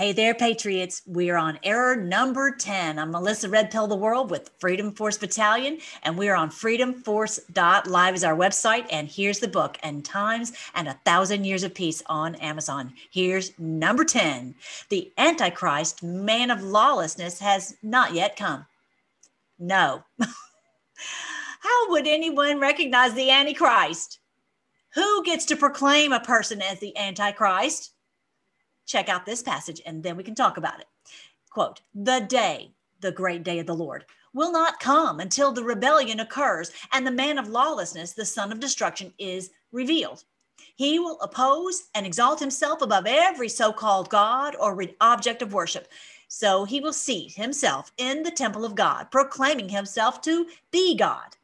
Hey there, Patriots. We're on error number 10. I'm Melissa Red Pill the World with Freedom Force Battalion, and we're on freedomforce.live is our website. And here's the book, End Times and a Thousand Years of Peace on Amazon. Here's number 10. The Antichrist, man of lawlessness, has not yet come. No. How would anyone recognize the Antichrist? Who gets to proclaim a person as the Antichrist? Check out this passage and then we can talk about it. Quote, the day, the great day of the Lord, will not come until the rebellion occurs and the man of lawlessness, the son of destruction, is revealed. He will oppose and exalt himself above every so called God or object of worship. So he will seat himself in the temple of God, proclaiming himself to be God.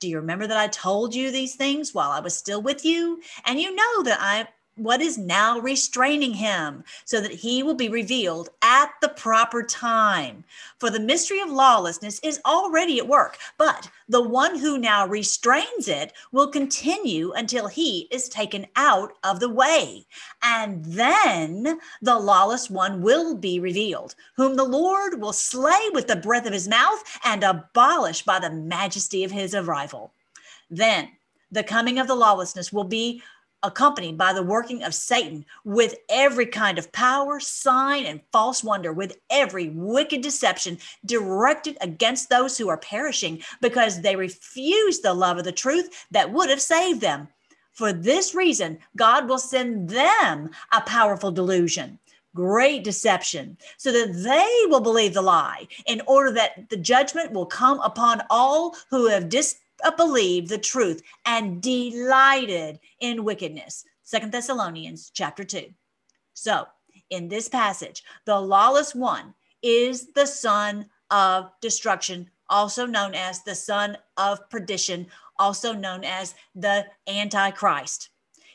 Do you remember that I told you these things while I was still with you? And you know that I what is now restraining him so that he will be revealed at the proper time. For the mystery of lawlessness is already at work, but the one who now restrains it will continue until he is taken out of the way. And then the lawless one will be revealed, whom the Lord will slay with the breath of his mouth and abolish by the majesty of his arrival. Then the coming of the lawlessness will be accompanied by the working of Satan with every kind of power, sign, and false wonder, with every wicked deception directed against those who are perishing because they refuse the love of the truth that would have saved them. For this reason, God will send them a powerful delusion great deception, so that they will believe the lie, in order that the judgment will come upon all who have dis- Uh, believed the truth and delighted in wickedness. Second Thessalonians chapter 2. So, in this passage, the lawless one is the son of destruction, also known as the son of perdition, also known as the Antichrist.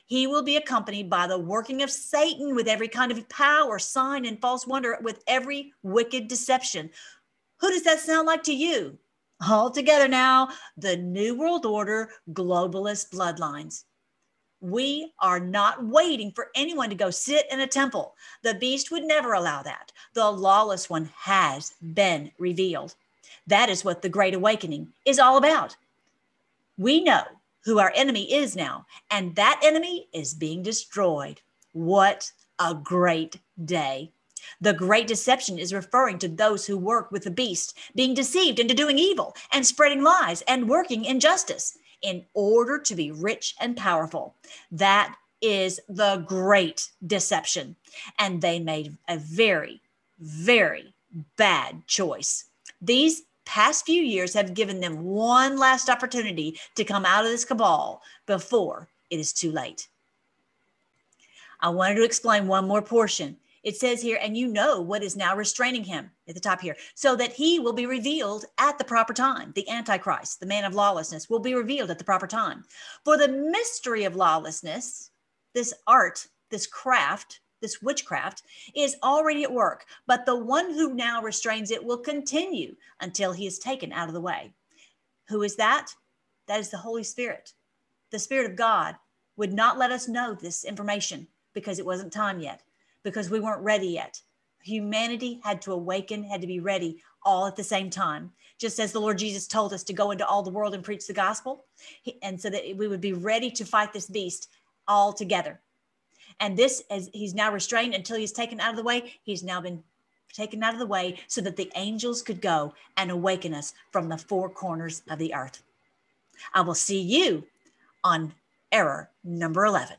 He will be accompanied by the working of Satan with every kind of power, sign, and false wonder, with every wicked deception. Who does that sound like to you? All together now the New World Order globalist bloodlines. We are not waiting for anyone to go sit in a temple. The beast would never allow that. The lawless one has been revealed. That is what the Great Awakening is all about. We know who our enemy is now, and that enemy is being destroyed. What a great day! The great deception is referring to those who work with the beast, being deceived into doing evil and spreading lies and working injustice in order to be rich and powerful. That is the great deception. And they made a very, very bad choice. These past few years have given them one last opportunity to come out of this cabal before it is too late. I wanted to explain one more portion it says here, and you know what is now restraining him at the top here, so that he will be revealed at the proper time. The Antichrist, the man of lawlessness, will be revealed at the proper time. For the mystery of lawlessness, this art, this craft, this witchcraft is already at work, but the one who now restrains it will continue until he is taken out of the way. Who is that? That is the Holy Spirit. The Spirit of God would not let us know this information because it wasn't time yet because we weren't ready yet. Humanity had to awaken, had to be ready all at the same time. Just as the Lord Jesus told us to go into all the world and preach the gospel, and so that we would be ready to fight this beast all together. And this, as he's now restrained until he's taken out of the way, he's now been taken out of the way so that the angels could go and awaken us from the four corners of the earth. I will see you on error number 11.